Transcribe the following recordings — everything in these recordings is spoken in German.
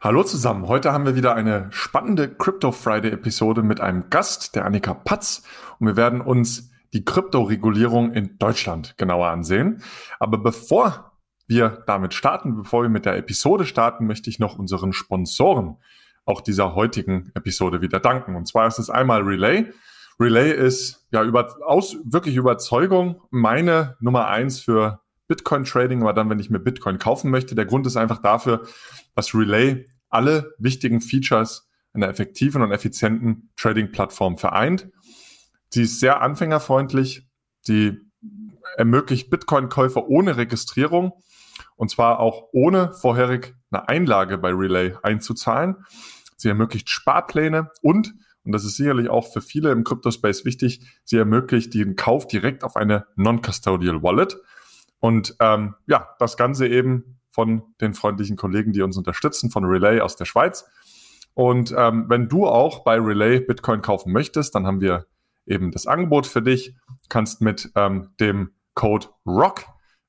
Hallo zusammen. Heute haben wir wieder eine spannende Crypto Friday Episode mit einem Gast, der Annika Patz. Und wir werden uns die Kryptoregulierung in Deutschland genauer ansehen. Aber bevor wir damit starten, bevor wir mit der Episode starten, möchte ich noch unseren Sponsoren auch dieser heutigen Episode wieder danken. Und zwar ist es einmal Relay. Relay ist ja über, aus wirklich Überzeugung meine Nummer eins für Bitcoin Trading, aber dann, wenn ich mir Bitcoin kaufen möchte. Der Grund ist einfach dafür, dass Relay alle wichtigen Features einer effektiven und effizienten Trading-Plattform vereint. Sie ist sehr anfängerfreundlich. Sie ermöglicht Bitcoin-Käufer ohne Registrierung und zwar auch ohne vorherig eine Einlage bei Relay einzuzahlen. Sie ermöglicht Sparpläne und, und das ist sicherlich auch für viele im Crypto-Space wichtig, sie ermöglicht den Kauf direkt auf eine Non-Custodial Wallet. Und ähm, ja, das Ganze eben von den freundlichen Kollegen, die uns unterstützen, von Relay aus der Schweiz. Und ähm, wenn du auch bei Relay Bitcoin kaufen möchtest, dann haben wir eben das Angebot für dich. Kannst mit ähm, dem Code ROCK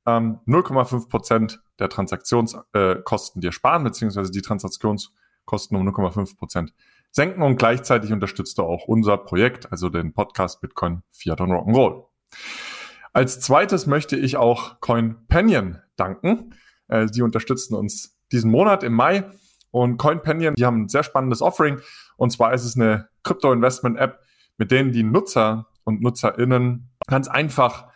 ähm, 0,5% der Transaktionskosten äh, dir sparen, beziehungsweise die Transaktionskosten um 0,5% senken und gleichzeitig unterstützt du auch unser Projekt, also den Podcast Bitcoin, Fiat und Rock'n'Roll. Als zweites möchte ich auch CoinPanion danken. Äh, sie unterstützen uns diesen Monat im Mai. Und CoinPanion, die haben ein sehr spannendes Offering. Und zwar ist es eine Crypto-Investment-App, mit denen die Nutzer und NutzerInnen ganz einfach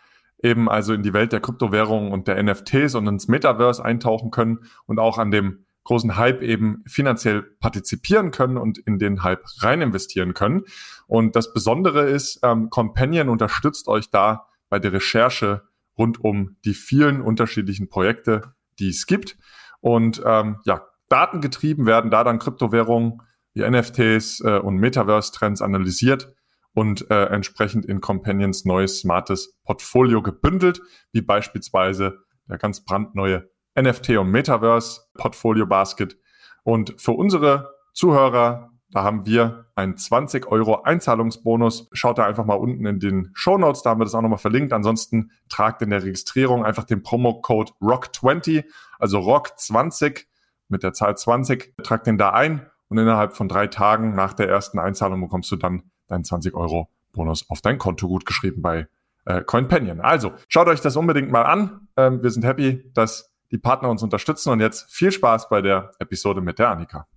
eben also in die Welt der Kryptowährungen und der NFTs und ins Metaverse eintauchen können und auch an dem großen Hype eben finanziell partizipieren können und in den Hype rein investieren können. Und das Besondere ist, ähm, Companion unterstützt euch da bei der Recherche rund um die vielen unterschiedlichen Projekte, die es gibt. Und ähm, ja, datengetrieben werden da dann Kryptowährungen wie NFTs äh, und Metaverse-Trends analysiert und äh, entsprechend in Companions neues smartes Portfolio gebündelt, wie beispielsweise der ganz brandneue NFT und Metaverse Portfolio Basket. Und für unsere Zuhörer da haben wir einen 20 Euro Einzahlungsbonus. Schaut da einfach mal unten in den Show Notes, da haben wir das auch nochmal verlinkt. Ansonsten tragt in der Registrierung einfach den Promo-Code ROCK20, also ROCK20 mit der Zahl 20. Tragt den da ein und innerhalb von drei Tagen nach der ersten Einzahlung bekommst du dann deinen 20 Euro Bonus auf dein Konto gut geschrieben bei äh, CoinPanion. Also schaut euch das unbedingt mal an. Ähm, wir sind happy, dass die Partner uns unterstützen und jetzt viel Spaß bei der Episode mit der Annika.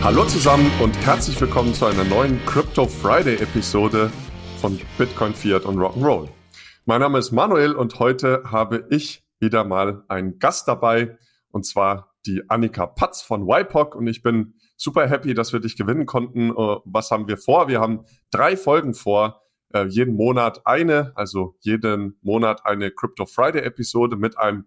Hallo zusammen und herzlich willkommen zu einer neuen Crypto Friday Episode von Bitcoin, Fiat und Rock'n'Roll. Mein Name ist Manuel und heute habe ich wieder mal einen Gast dabei und zwar die Annika Patz von YPOC und ich bin super happy, dass wir dich gewinnen konnten. Äh, was haben wir vor? Wir haben drei Folgen vor, äh, jeden Monat eine, also jeden Monat eine Crypto Friday Episode mit einem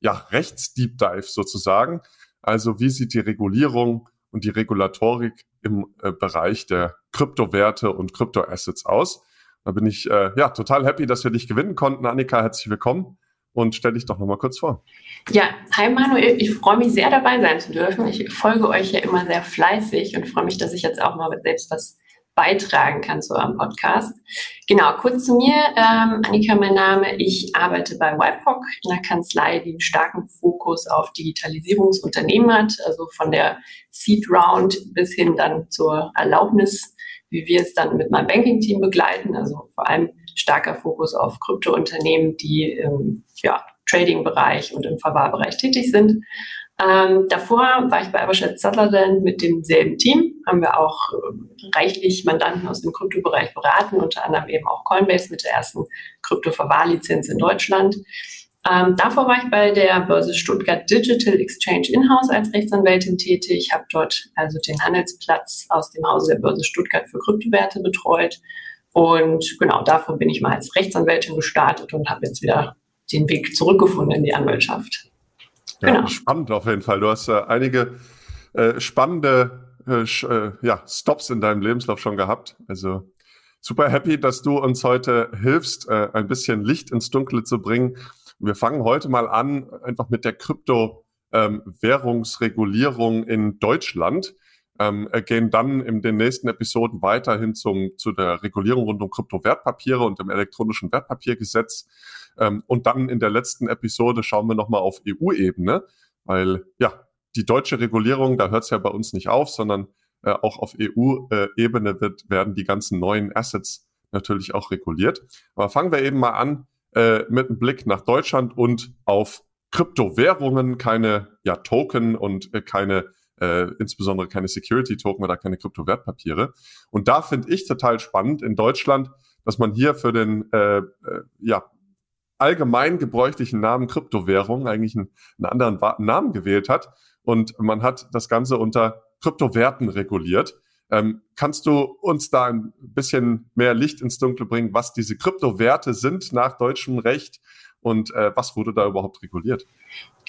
ja, Rechts-Deep Dive sozusagen. Also wie sieht die Regulierung und die Regulatorik im äh, Bereich der Kryptowerte und Kryptoassets aus. Da bin ich äh, ja total happy, dass wir dich gewinnen konnten. Annika, herzlich willkommen und stell dich doch nochmal kurz vor. Ja, hi Manuel, ich freue mich sehr dabei sein zu dürfen. Ich folge euch ja immer sehr fleißig und freue mich, dass ich jetzt auch mal selbst was beitragen kann zu eurem Podcast. Genau, kurz zu mir. Ähm, Annika, mein Name. Ich arbeite bei YPOC, einer Kanzlei, die einen starken Fokus auf Digitalisierungsunternehmen hat, also von der Seed Round bis hin dann zur Erlaubnis, wie wir es dann mit meinem Banking-Team begleiten. Also vor allem starker Fokus auf Kryptounternehmen, die im ja, Trading-Bereich und im Verwahrbereich tätig sind. Ähm, davor war ich bei Evershed Sutherland mit demselben Team. Haben wir auch äh, reichlich Mandanten aus dem Kryptobereich beraten, unter anderem eben auch Coinbase mit der ersten Krypto-Verwahrlizenz in Deutschland. Ähm, davor war ich bei der Börse Stuttgart Digital Exchange Inhouse als Rechtsanwältin tätig. Habe dort also den Handelsplatz aus dem Hause der Börse Stuttgart für Kryptowerte betreut. Und genau davor bin ich mal als Rechtsanwältin gestartet und habe jetzt wieder den Weg zurückgefunden in die Anwaltschaft. Ja, genau. Spannend auf jeden Fall. Du hast äh, einige äh, spannende äh, äh, ja, Stops in deinem Lebenslauf schon gehabt. Also super happy, dass du uns heute hilfst, äh, ein bisschen Licht ins Dunkle zu bringen. Wir fangen heute mal an, einfach mit der Kryptowährungsregulierung ähm, in Deutschland. ähm, gehen dann in den nächsten Episoden weiterhin zum, zu der Regulierung rund um Kryptowertpapiere und dem elektronischen Wertpapiergesetz. Ähm, und dann in der letzten Episode schauen wir nochmal auf EU-Ebene, weil ja, die deutsche Regulierung, da hört es ja bei uns nicht auf, sondern äh, auch auf EU-Ebene wird, werden die ganzen neuen Assets natürlich auch reguliert. Aber fangen wir eben mal an äh, mit einem Blick nach Deutschland und auf Kryptowährungen, keine ja, Token und äh, keine äh, insbesondere keine Security-Token oder keine Kryptowertpapiere. Und da finde ich total spannend in Deutschland, dass man hier für den äh, äh, ja, allgemein gebräuchlichen Namen Kryptowährung eigentlich einen, einen anderen Namen gewählt hat. Und man hat das Ganze unter Kryptowerten reguliert. Ähm, kannst du uns da ein bisschen mehr Licht ins Dunkle bringen, was diese Kryptowerte sind nach deutschem Recht und äh, was wurde da überhaupt reguliert?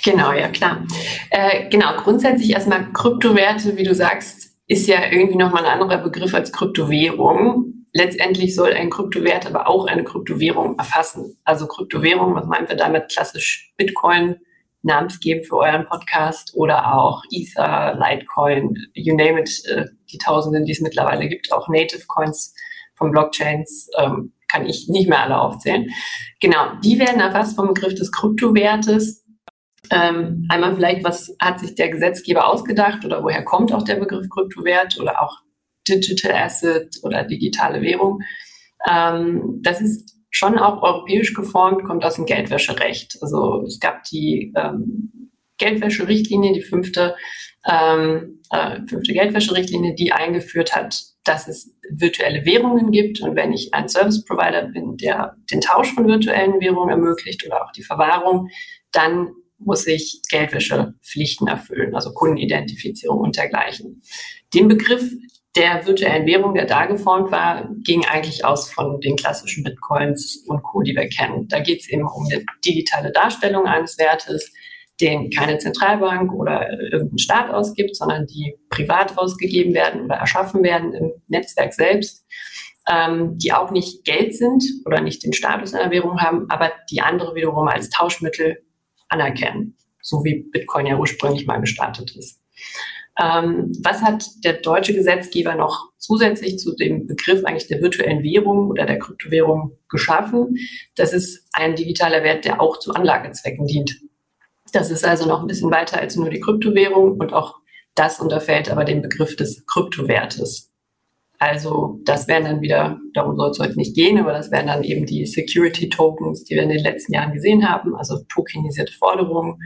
Genau, ja klar. Äh, genau, grundsätzlich erstmal Kryptowerte, wie du sagst, ist ja irgendwie nochmal ein anderer Begriff als Kryptowährung. Letztendlich soll ein Kryptowert aber auch eine Kryptowährung erfassen. Also Kryptowährung, was meinen wir damit? Klassisch Bitcoin, namensgebend für euren Podcast oder auch Ether, Litecoin, you name it, äh, die Tausenden, die es mittlerweile gibt, auch Native Coins von Blockchains, ähm, kann ich nicht mehr alle aufzählen. Genau, die werden erfasst vom Begriff des Kryptowertes. Ähm, einmal vielleicht, was hat sich der Gesetzgeber ausgedacht oder woher kommt auch der Begriff Kryptowert oder auch Digital Asset oder digitale Währung. Ähm, das ist schon auch europäisch geformt, kommt aus dem Geldwäscherecht. Also es gab die ähm, Geldwäscherichtlinie, die fünfte, ähm, äh, fünfte Geldwäscherichtlinie, die eingeführt hat, dass es virtuelle Währungen gibt. Und wenn ich ein Service Provider bin, der den Tausch von virtuellen Währungen ermöglicht oder auch die Verwahrung, dann muss ich Geldwäschepflichten erfüllen, also Kundenidentifizierung und dergleichen. Den Begriff der virtuellen Währung, der da geformt war, ging eigentlich aus von den klassischen Bitcoins und Co., die wir kennen. Da geht es eben um eine digitale Darstellung eines Wertes, den keine Zentralbank oder irgendein Staat ausgibt, sondern die privat ausgegeben werden oder erschaffen werden im Netzwerk selbst, ähm, die auch nicht Geld sind oder nicht den Status einer Währung haben, aber die andere wiederum als Tauschmittel anerkennen, so wie Bitcoin ja ursprünglich mal gestartet ist. Ähm, was hat der deutsche Gesetzgeber noch zusätzlich zu dem Begriff eigentlich der virtuellen Währung oder der Kryptowährung geschaffen? Das ist ein digitaler Wert, der auch zu Anlagezwecken dient. Das ist also noch ein bisschen weiter als nur die Kryptowährung und auch das unterfällt aber den Begriff des Kryptowertes. Also das wären dann wieder, darum soll es heute nicht gehen, aber das wären dann eben die Security Tokens, die wir in den letzten Jahren gesehen haben, also tokenisierte Forderungen,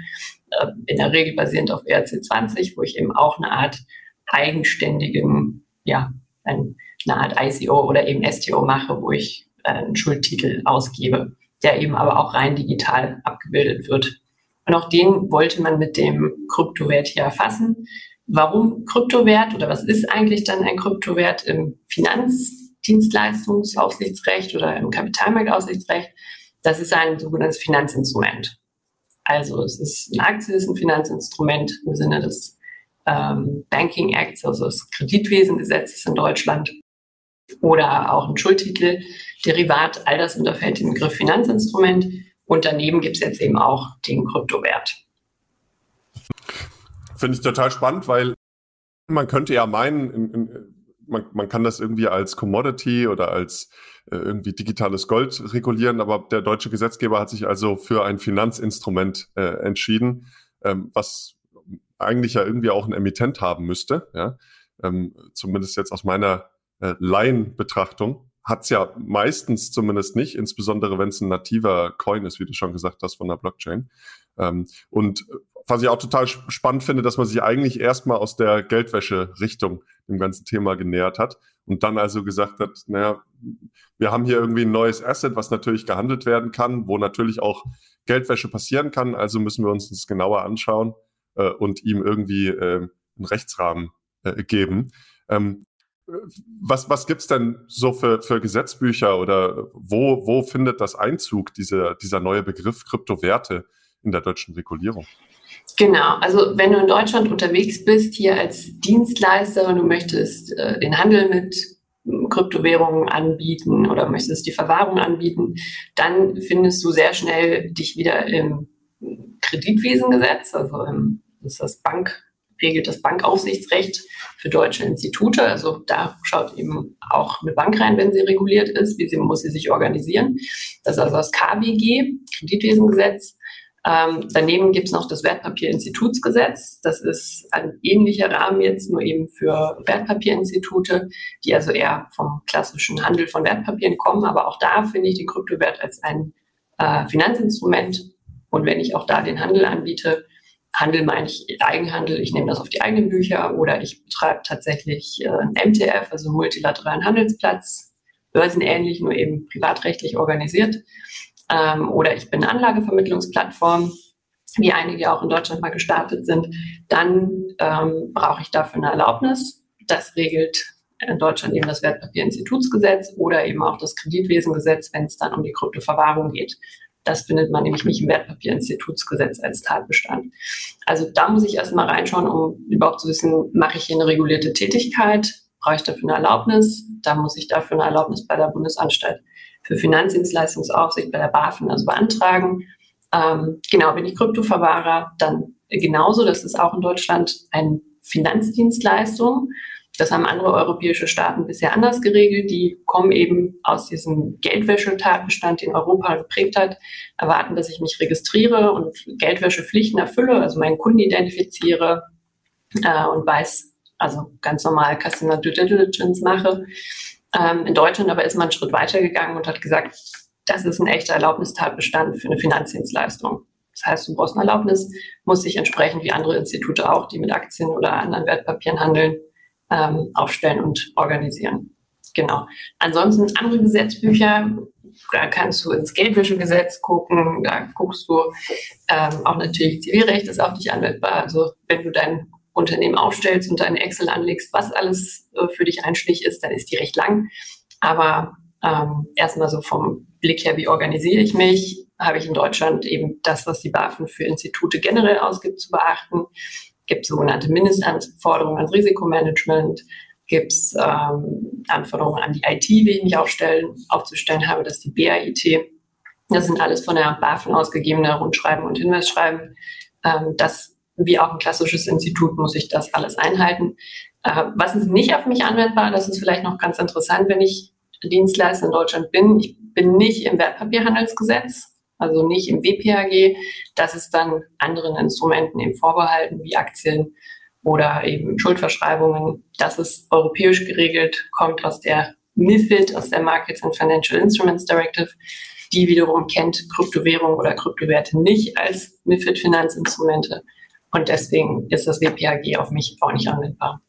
äh, in der Regel basierend auf ERC20, wo ich eben auch eine Art eigenständigen, ja, eine Art ICO oder eben STO mache, wo ich äh, einen Schuldtitel ausgebe, der eben aber auch rein digital abgebildet wird. Und auch den wollte man mit dem Kryptowert hier erfassen. Warum Kryptowert oder was ist eigentlich dann ein Kryptowert im Finanzdienstleistungsaufsichtsrecht oder im Kapitalmarktaufsichtsrecht? Das ist ein sogenanntes Finanzinstrument. Also es ist eine Aktie, ist ein Finanzinstrument im Sinne des ähm, Banking Acts, also des Kreditwesengesetzes in Deutschland oder auch ein Schuldtitel, Derivat, all das unterfällt dem Begriff Finanzinstrument. Und daneben gibt es jetzt eben auch den Kryptowert. Finde ich total spannend, weil man könnte ja meinen, in, in, man, man kann das irgendwie als Commodity oder als irgendwie digitales Gold regulieren, aber der deutsche Gesetzgeber hat sich also für ein Finanzinstrument äh, entschieden, ähm, was eigentlich ja irgendwie auch ein Emittent haben müsste, ja, ähm, zumindest jetzt aus meiner äh, Laienbetrachtung hat es ja meistens zumindest nicht, insbesondere wenn es ein nativer Coin ist, wie du schon gesagt hast, von der Blockchain. Ähm, und was ich auch total spannend finde, dass man sich eigentlich erstmal aus der Geldwäsche-Richtung dem ganzen Thema genähert hat und dann also gesagt hat, naja, wir haben hier irgendwie ein neues Asset, was natürlich gehandelt werden kann, wo natürlich auch Geldwäsche passieren kann, also müssen wir uns das genauer anschauen äh, und ihm irgendwie äh, einen Rechtsrahmen äh, geben. Ähm, was, was gibt's denn so für, für Gesetzbücher oder wo, wo findet das Einzug, dieser, dieser neue Begriff Kryptowerte in der deutschen Regulierung? Genau, also wenn du in Deutschland unterwegs bist, hier als Dienstleister und du möchtest äh, den Handel mit Kryptowährungen anbieten oder möchtest die Verwahrung anbieten, dann findest du sehr schnell dich wieder im Kreditwesengesetz, also im, das ist das Bank, regelt das Bankaufsichtsrecht für deutsche Institute. Also da schaut eben auch eine Bank rein, wenn sie reguliert ist, wie sie muss sie sich organisieren. Das ist also das KWG, Kreditwesengesetz. Ähm, daneben gibt es noch das Wertpapierinstitutsgesetz. Das ist ein ähnlicher Rahmen jetzt, nur eben für Wertpapierinstitute, die also eher vom klassischen Handel von Wertpapieren kommen. Aber auch da finde ich den Kryptowert als ein äh, Finanzinstrument. Und wenn ich auch da den Handel anbiete, Handel meine ich Eigenhandel, ich nehme das auf die eigenen Bücher oder ich betreibe tatsächlich äh, ein MTF, also multilateralen Handelsplatz, börsenähnlich, nur eben privatrechtlich organisiert. Ähm, oder ich bin Anlagevermittlungsplattform, wie einige auch in Deutschland mal gestartet sind. Dann ähm, brauche ich dafür eine Erlaubnis. Das regelt in Deutschland eben das Wertpapierinstitutsgesetz oder eben auch das Kreditwesengesetz, wenn es dann um die Kryptoverwahrung geht. Das findet man nämlich nicht im Wertpapierinstitutsgesetz als Tatbestand. Also da muss ich erstmal reinschauen, um überhaupt zu wissen, mache ich hier eine regulierte Tätigkeit? Brauche ich dafür eine Erlaubnis? Da muss ich dafür eine Erlaubnis bei der Bundesanstalt für Finanzdienstleistungsaufsicht, bei der BaFin, also beantragen. Ähm, genau, bin ich Kryptoverwahrer, dann genauso, das ist auch in Deutschland eine Finanzdienstleistung. Das haben andere europäische Staaten bisher anders geregelt. Die kommen eben aus diesem Geldwäschetatbestand, den Europa geprägt hat, erwarten, dass ich mich registriere und Geldwäschepflichten erfülle, also meinen Kunden identifiziere äh, und weiß, also ganz normal Customer Due Diligence mache. Ähm, in Deutschland aber ist man einen Schritt weiter gegangen und hat gesagt, das ist ein echter Erlaubnistatbestand für eine Finanzdienstleistung. Das heißt, du brauchst eine Erlaubnis, musst dich entsprechend wie andere Institute auch, die mit Aktien oder anderen Wertpapieren handeln, ähm, aufstellen und organisieren. Genau. Ansonsten andere Gesetzbücher, da kannst du ins Geldwäschegesetz gucken, da guckst du ähm, auch natürlich Zivilrecht ist auch nicht anwendbar. Also wenn du dein Unternehmen aufstellst und deine Excel anlegst, was alles äh, für dich einschlägig ist, dann ist die recht lang. Aber ähm, erstmal so vom Blick her, wie organisiere ich mich, habe ich in Deutschland eben das, was die BaFin für Institute generell ausgibt, zu beachten gibt sogenannte Mindestanforderungen ans Risikomanagement, gibt es ähm, Anforderungen an die IT, wie ich mich aufstellen, aufzustellen habe, das ist die BAIT. Das sind alles von der BaFin ausgegebene Rundschreiben und Hinweisschreiben. Ähm, das, wie auch ein klassisches Institut, muss ich das alles einhalten. Äh, was ist nicht auf mich anwendbar, das ist vielleicht noch ganz interessant, wenn ich Dienstleister in Deutschland bin. Ich bin nicht im Wertpapierhandelsgesetz also nicht im WPAG. Das ist dann anderen Instrumenten eben vorbehalten, wie Aktien oder eben Schuldverschreibungen. Das ist europäisch geregelt, kommt aus der MIFID, aus der Markets and Financial Instruments Directive. Die wiederum kennt Kryptowährung oder Kryptowerte nicht als MIFID-Finanzinstrumente. Und deswegen ist das WPAG auf mich auch nicht anwendbar.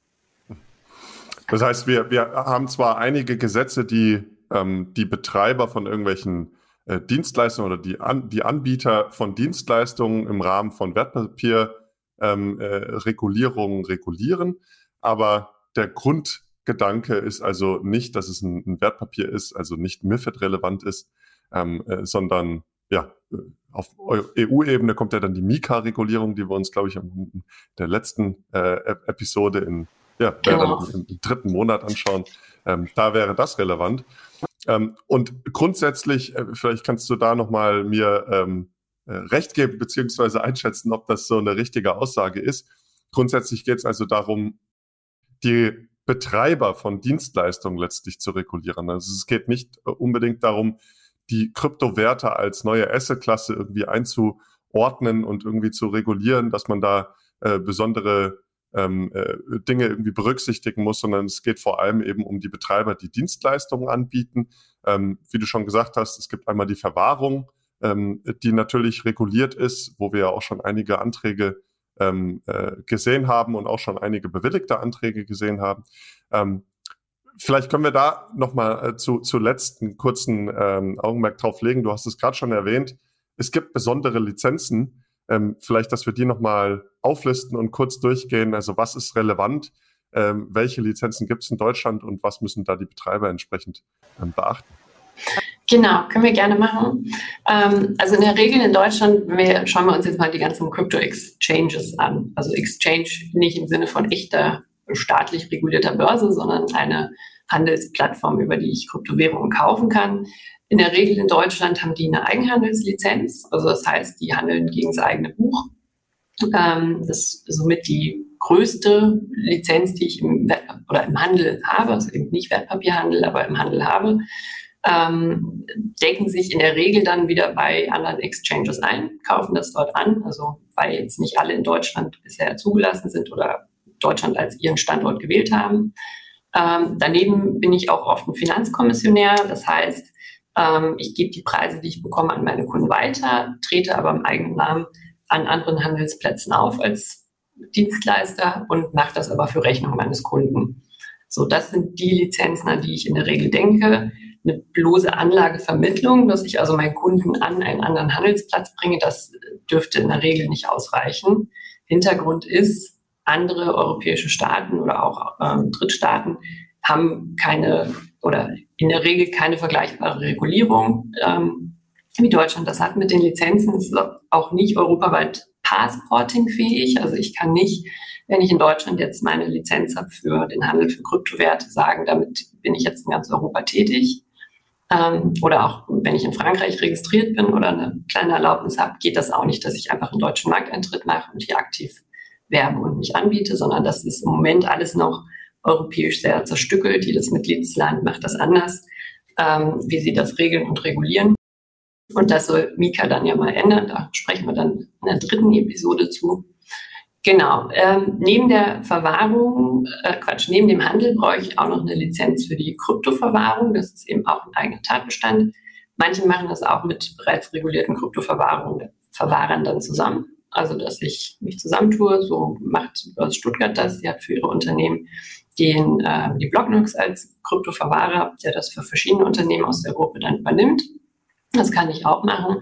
Das heißt, wir, wir haben zwar einige Gesetze, die ähm, die Betreiber von irgendwelchen äh, Dienstleistungen oder die, An die Anbieter von Dienstleistungen im Rahmen von Wertpapierregulierungen ähm, äh, regulieren. Aber der Grundgedanke ist also nicht, dass es ein, ein Wertpapier ist, also nicht MIFID relevant ist, ähm, äh, sondern ja, äh, auf EU-Ebene kommt ja dann die Mika-Regulierung, die wir uns, glaube ich, in der letzten äh, Episode in ja, genau. im, im, dritten Monat anschauen. Ähm, da wäre das relevant. Ähm, und grundsätzlich, äh, vielleicht kannst du da nochmal mir ähm, äh, recht geben, beziehungsweise einschätzen, ob das so eine richtige Aussage ist. Grundsätzlich geht es also darum, die Betreiber von Dienstleistungen letztlich zu regulieren. Also es geht nicht äh, unbedingt darum, die Kryptowerte als neue Asset-Klasse irgendwie einzuordnen und irgendwie zu regulieren, dass man da äh, besondere ähm, äh, Dinge irgendwie berücksichtigen muss, sondern es geht vor allem eben um die Betreiber, die Dienstleistungen anbieten. Ähm, wie du schon gesagt hast, es gibt einmal die Verwahrung, ähm, die natürlich reguliert ist, wo wir ja auch schon einige Anträge ähm, äh, gesehen haben und auch schon einige bewilligte Anträge gesehen haben. Ähm, vielleicht können wir da nochmal äh, zu, zu letzten kurzen ähm, Augenmerk drauf legen. Du hast es gerade schon erwähnt. Es gibt besondere Lizenzen, ähm, vielleicht, dass wir die nochmal auflisten und kurz durchgehen. Also was ist relevant? Ähm, welche Lizenzen gibt es in Deutschland und was müssen da die Betreiber entsprechend ähm, beachten? Genau, können wir gerne machen. Ähm, also in der Regel in Deutschland, wir, schauen wir uns jetzt mal die ganzen Crypto-Exchanges an. Also Exchange nicht im Sinne von echter staatlich regulierter Börse, sondern eine Handelsplattform, über die ich Kryptowährungen kaufen kann. In der Regel in Deutschland haben die eine Eigenhandelslizenz, also das heißt, die handeln gegen das eigene Buch. Ähm, das ist somit die größte Lizenz, die ich im, oder im Handel habe, also eben nicht Wertpapierhandel, aber im Handel habe, ähm, decken sich in der Regel dann wieder bei anderen Exchanges ein, kaufen das dort an, also weil jetzt nicht alle in Deutschland bisher zugelassen sind oder Deutschland als ihren Standort gewählt haben. Ähm, daneben bin ich auch oft ein Finanzkommissionär, das heißt, ähm, ich gebe die Preise, die ich bekomme, an meine Kunden weiter, trete aber im eigenen Namen an anderen Handelsplätzen auf als Dienstleister und mache das aber für Rechnung meines Kunden. So, das sind die Lizenzen, an die ich in der Regel denke. Eine bloße Anlagevermittlung, dass ich also meinen Kunden an einen anderen Handelsplatz bringe, das dürfte in der Regel nicht ausreichen. Hintergrund ist, andere europäische Staaten oder auch ähm, Drittstaaten haben keine oder in der Regel keine vergleichbare Regulierung ähm, wie Deutschland das hat mit den Lizenzen. Ist auch nicht europaweit passporting-fähig. Also ich kann nicht, wenn ich in Deutschland jetzt meine Lizenz habe für den Handel für Kryptowerte, sagen, damit bin ich jetzt in ganz Europa tätig. Ähm, oder auch wenn ich in Frankreich registriert bin oder eine kleine Erlaubnis habe, geht das auch nicht, dass ich einfach einen deutschen Markteintritt mache und hier aktiv werbe und mich anbiete, sondern das ist im Moment alles noch europäisch sehr zerstückelt. Jedes Mitgliedsland macht das anders, ähm, wie sie das regeln und regulieren. Und das soll Mika dann ja mal ändern. Da sprechen wir dann in der dritten Episode zu. Genau. Ähm, neben der Verwahrung, äh, Quatsch, neben dem Handel brauche ich auch noch eine Lizenz für die Kryptoverwahrung. Das ist eben auch ein eigener Tatbestand. Manche machen das auch mit bereits regulierten Kryptoverwahrern dann zusammen. Also, dass ich mich zusammentue. So macht Stuttgart das. Sie hat für ihre Unternehmen den, äh, die Blocknox als Kryptoverwahrer, der das für verschiedene Unternehmen aus der Gruppe dann übernimmt. Das kann ich auch machen.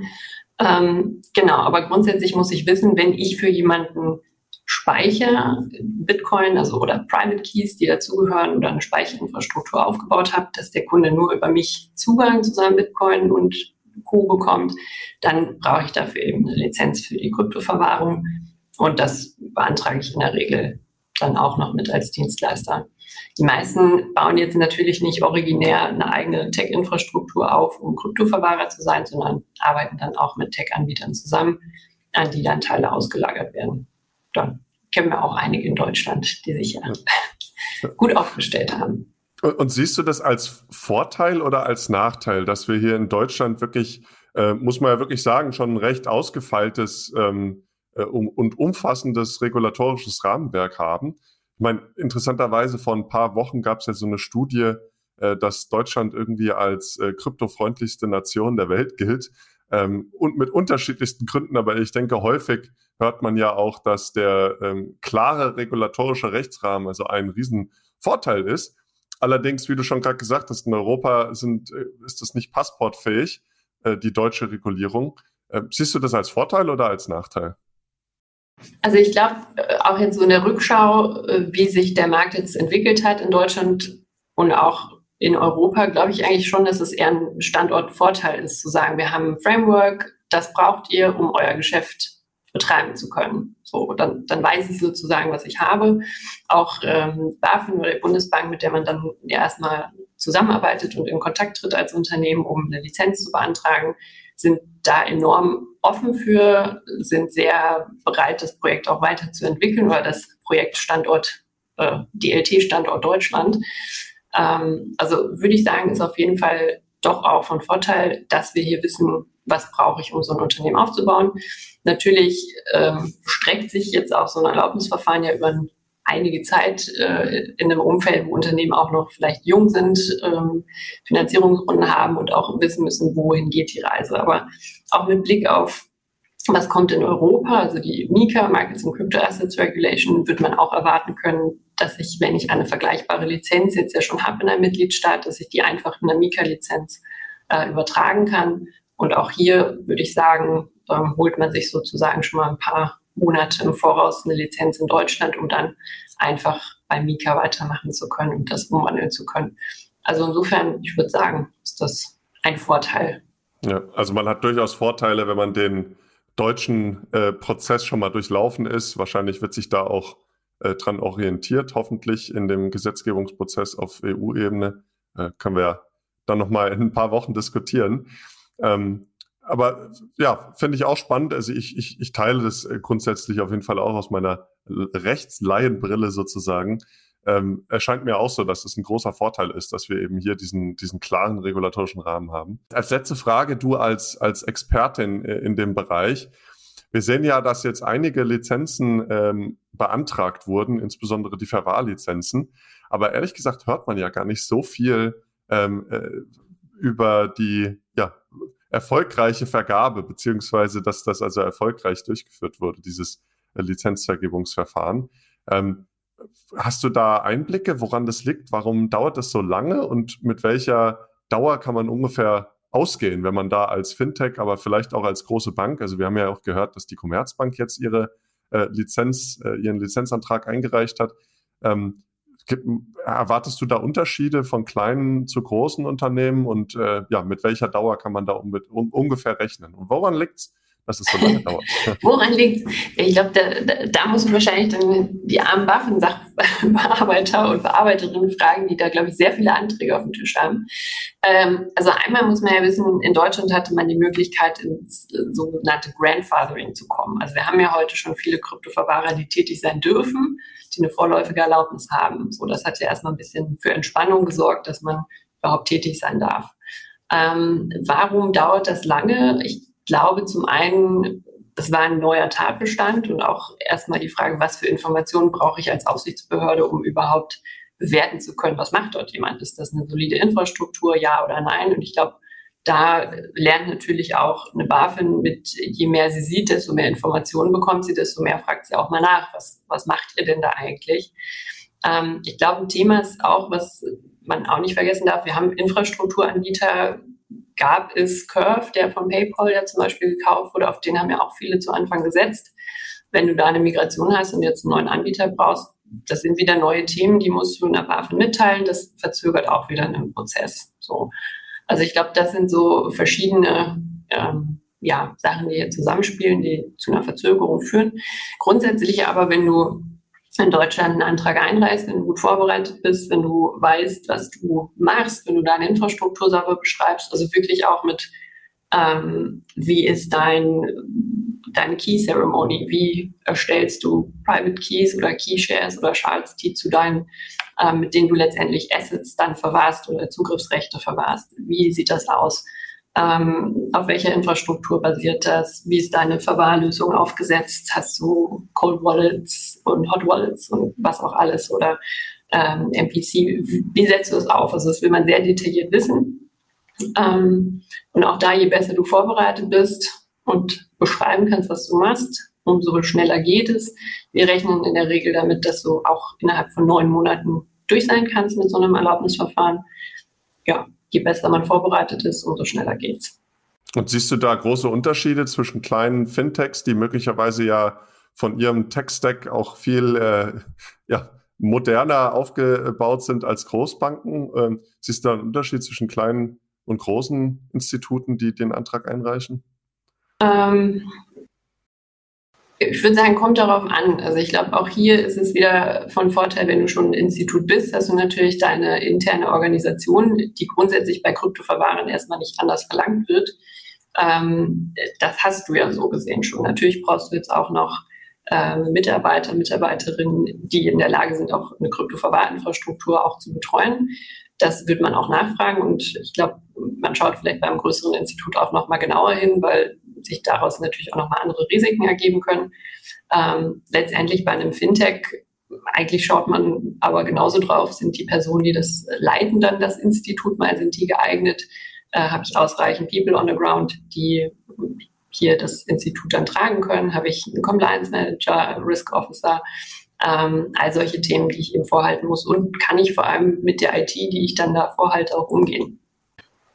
Ähm, genau, aber grundsätzlich muss ich wissen, wenn ich für jemanden Speicher, Bitcoin, also oder Private Keys, die dazugehören oder eine Speicherinfrastruktur aufgebaut habe, dass der Kunde nur über mich Zugang zu seinem Bitcoin und Co. bekommt, dann brauche ich dafür eben eine Lizenz für die Kryptoverwahrung. Und das beantrage ich in der Regel dann auch noch mit als Dienstleister. Die meisten bauen jetzt natürlich nicht originär eine eigene Tech-Infrastruktur auf, um Kryptoverwahrer zu sein, sondern arbeiten dann auch mit Tech-Anbietern zusammen, an die dann Teile ausgelagert werden. Da kennen wir auch einige in Deutschland, die sich ja. gut aufgestellt haben. Und, siehst du das als Vorteil oder als Nachteil, dass wir hier in Deutschland wirklich, äh, muss man ja wirklich sagen, schon ein recht ausgefeiltes ähm, äh, um, und umfassendes regulatorisches Rahmenwerk haben? Ich meine, interessanterweise vor ein paar Wochen gab es ja so eine Studie, äh, dass Deutschland irgendwie als äh, kryptofreundlichste Nation der Welt gilt. Ähm, und mit unterschiedlichsten Gründen, aber ich denke, häufig hört man ja auch, dass der ähm, klare regulatorische Rechtsrahmen also ein Riesenvorteil ist. Allerdings, wie du schon gerade gesagt hast, in Europa sind, äh, ist das nicht passportfähig, äh, die deutsche Regulierung. Äh, siehst du das als Vorteil oder als Nachteil? Also ich glaube, äh, auch jetzt so in der Rückschau, äh, wie sich der Markt jetzt entwickelt hat in Deutschland und auch in Europa, glaube ich eigentlich schon, dass es eher ein Standortvorteil ist, zu sagen, wir haben ein Framework, das braucht ihr, um euer Geschäft betreiben zu können. So, dann, dann weiß ich sozusagen, was ich habe. Auch ähm, BaFin oder die Bundesbank, mit der man dann ja erstmal zusammenarbeitet und in Kontakt tritt als Unternehmen, um eine Lizenz zu beantragen, sind da enorm offen für, sind sehr bereit, das Projekt auch weiterzuentwickeln oder das Projekt Standort, äh, DLT-Standort Deutschland. Ähm, also würde ich sagen, ist auf jeden Fall doch auch von Vorteil, dass wir hier wissen, was brauche ich, um so ein Unternehmen aufzubauen. Natürlich ähm, streckt sich jetzt auch so ein Erlaubnisverfahren ja über ein einige Zeit äh, in einem Umfeld, wo Unternehmen auch noch vielleicht jung sind, ähm, Finanzierungsrunden haben und auch wissen müssen, wohin geht die Reise. Aber auch mit Blick auf was kommt in Europa, also die MiCA, Markets and Crypto Assets Regulation, wird man auch erwarten können, dass ich, wenn ich eine vergleichbare Lizenz jetzt ja schon habe in einem Mitgliedstaat, dass ich die einfach in der MiCA-Lizenz äh, übertragen kann. Und auch hier würde ich sagen, ähm, holt man sich sozusagen schon mal ein paar Monate im Voraus eine Lizenz in Deutschland, um dann einfach bei Mika weitermachen zu können und das umwandeln zu können. Also insofern, ich würde sagen, ist das ein Vorteil. Ja, also man hat durchaus Vorteile, wenn man den deutschen äh, Prozess schon mal durchlaufen ist. Wahrscheinlich wird sich da auch äh, dran orientiert, hoffentlich in dem Gesetzgebungsprozess auf EU-Ebene. Äh, können wir dann nochmal in ein paar Wochen diskutieren. Ähm, aber ja, finde ich auch spannend. Also ich, ich, ich teile das äh, grundsätzlich auf jeden Fall auch aus meiner Rechtslaienbrille sozusagen. Ähm, erscheint mir auch so, dass es ein großer Vorteil ist, dass wir eben hier diesen, diesen klaren regulatorischen Rahmen haben. Als letzte Frage, du als, als Expertin äh, in dem Bereich. Wir sehen ja, dass jetzt einige Lizenzen ähm, beantragt wurden, insbesondere die Verwahrlizenzen. Aber ehrlich gesagt hört man ja gar nicht so viel ähm, äh, über die ja, erfolgreiche Vergabe, beziehungsweise dass das also erfolgreich durchgeführt wurde, dieses äh, Lizenzvergebungsverfahren. Ähm, hast du da Einblicke, woran das liegt? Warum dauert das so lange und mit welcher Dauer kann man ungefähr ausgehen, wenn man da als Fintech, aber vielleicht auch als große Bank, also wir haben ja auch gehört, dass die Commerzbank jetzt ihre äh, Lizenz, äh, ihren Lizenzantrag eingereicht hat. Ähm, erwartest du da Unterschiede von kleinen zu großen Unternehmen und äh, ja, mit welcher Dauer kann man da um, ungefähr rechnen? Und woran liegt es, dass es so lange dauert? woran liegt Ich glaube, da, da, muss man wahrscheinlich dann die armen Waffensachbearbeiter und Bearbeiterinnen fragen, die da, glaube ich, sehr viele Anträge auf dem Tisch haben. Ähm, also einmal muss man ja wissen, in Deutschland hatte man die Möglichkeit, ins sogenannte Grandfathering zu kommen. Also wir haben ja heute schon viele Kryptoverwahrer, die tätig sein dürfen die eine vorläufige Erlaubnis haben. So, das hat ja erstmal ein bisschen für Entspannung gesorgt, dass man überhaupt tätig sein darf. Ähm, warum dauert das lange? Ich glaube zum einen, das war ein neuer Tatbestand und auch erstmal die Frage, was für Informationen brauche ich als Aufsichtsbehörde, um überhaupt bewerten zu können, was macht dort jemand? Ist das eine solide Infrastruktur, ja oder nein? Und ich glaube, da lernt natürlich auch eine BaFin mit, je mehr sie sieht, desto mehr Informationen bekommt sie, desto mehr fragt sie auch mal nach, was, was macht ihr denn da eigentlich? Ähm, ich glaube, ein Thema ist auch, was man auch nicht vergessen darf, wir haben Infrastrukturanbieter, gab es Curve, der von PayPal ja zum Beispiel gekauft wurde, auf den haben ja auch viele zu Anfang gesetzt. Wenn du da eine Migration hast und jetzt einen neuen Anbieter brauchst, das sind wieder neue Themen, die musst du in der BaFin mitteilen, das verzögert auch wieder einen Prozess. So. Also ich glaube, das sind so verschiedene ähm, ja, Sachen, die hier zusammenspielen, die zu einer Verzögerung führen. Grundsätzlich aber, wenn du in Deutschland einen Antrag einreichst, wenn du gut vorbereitet bist, wenn du weißt, was du machst, wenn du deine Infrastruktur sauber beschreibst, also wirklich auch mit, ähm, wie ist dein, deine Key Ceremony, wie erstellst du Private Keys oder Key Shares oder Shards, die zu deinen ähm, mit denen du letztendlich Assets dann verwahrst oder Zugriffsrechte verwahrst. Wie sieht das aus? Ähm, auf welcher Infrastruktur basiert das? Wie ist deine Verwahrlösung aufgesetzt? Hast du Cold Wallets und Hot Wallets und was auch alles oder ähm, MPC? Wie setzt du das auf? Also das will man sehr detailliert wissen. Ähm, und auch da, je besser du vorbereitet bist und beschreiben kannst, was du machst, umso schneller geht es. Wir rechnen in der Regel damit, dass du auch innerhalb von neun Monaten durch sein kannst mit so einem Erlaubnisverfahren. Ja, je besser man vorbereitet ist, umso schneller geht's. Und siehst du da große Unterschiede zwischen kleinen Fintechs, die möglicherweise ja von ihrem Tech-Stack auch viel äh, ja, moderner aufgebaut sind als Großbanken? Ähm, siehst du da einen Unterschied zwischen kleinen und großen Instituten, die den Antrag einreichen? Ähm, ich würde sagen, kommt darauf an. Also ich glaube, auch hier ist es wieder von Vorteil, wenn du schon ein Institut bist, dass du natürlich deine interne Organisation, die grundsätzlich bei Kryptoverwahren erstmal nicht anders verlangt wird, ähm, das hast du ja so gesehen schon. Natürlich brauchst du jetzt auch noch äh, Mitarbeiter, Mitarbeiterinnen, die in der Lage sind, auch eine Kryptoverwahrinfrastruktur auch zu betreuen. Das wird man auch nachfragen und ich glaube, man schaut vielleicht beim größeren Institut auch nochmal genauer hin, weil sich daraus natürlich auch nochmal andere Risiken ergeben können. Ähm, letztendlich bei einem Fintech, eigentlich schaut man aber genauso drauf, sind die Personen, die das leiten, dann das Institut mal, sind die geeignet? Äh, Habe ich ausreichend People on the ground, die hier das Institut dann tragen können? Habe ich einen Compliance Manager, Risk Officer? Ähm, all solche Themen, die ich eben vorhalten muss. Und kann ich vor allem mit der IT, die ich dann da vorhalte, auch umgehen.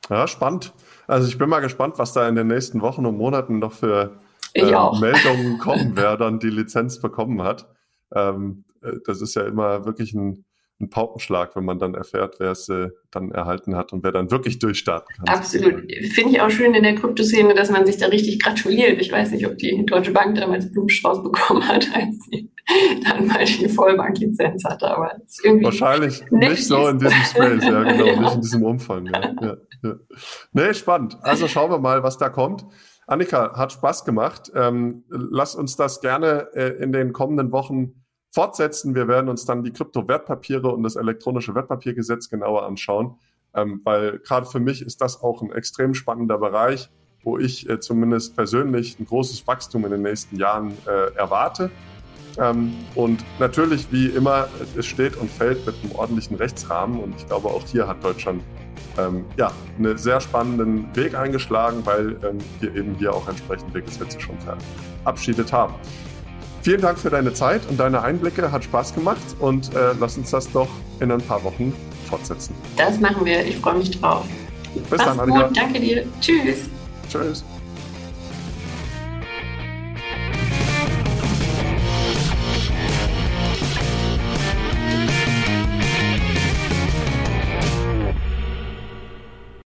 Ja, spannend. Also ich bin mal gespannt, was da in den nächsten Wochen und Monaten noch für äh, Meldungen kommen, wer dann die Lizenz bekommen hat. Ähm, äh, das ist ja immer wirklich ein, ein Paukenschlag, wenn man dann erfährt, wer es äh, dann erhalten hat und wer dann wirklich durchstarten kann. Absolut. Finde ich auch schön in der Kryptoszene, dass man sich da richtig gratuliert. Ich weiß nicht, ob die Deutsche Bank damals Blumenstrauß bekommen hat, als sie dann mal die Vollbanklizenz hatte. Aber Wahrscheinlich nicht so in diesem Space, ja, genau, ja. nicht in diesem Umfang. Ja, ja, ja. Nee, spannend. Also schauen wir mal, was da kommt. Annika, hat Spaß gemacht. Ähm, lass uns das gerne äh, in den kommenden Wochen fortsetzen. Wir werden uns dann die Kryptowertpapiere und das elektronische Wertpapiergesetz genauer anschauen, ähm, weil gerade für mich ist das auch ein extrem spannender Bereich, wo ich äh, zumindest persönlich ein großes Wachstum in den nächsten Jahren äh, erwarte. Ähm, und natürlich, wie immer, es steht und fällt mit einem ordentlichen Rechtsrahmen. Und ich glaube, auch hier hat Deutschland ähm, ja, einen sehr spannenden Weg eingeschlagen, weil ähm, wir eben hier auch entsprechende Gesetze schon verabschiedet haben. Vielen Dank für deine Zeit und deine Einblicke. Hat Spaß gemacht und äh, lass uns das doch in ein paar Wochen fortsetzen. Das machen wir. Ich freue mich drauf. Bis Mach's dann, Annika. Gut. Danke dir. Tschüss. Tschüss.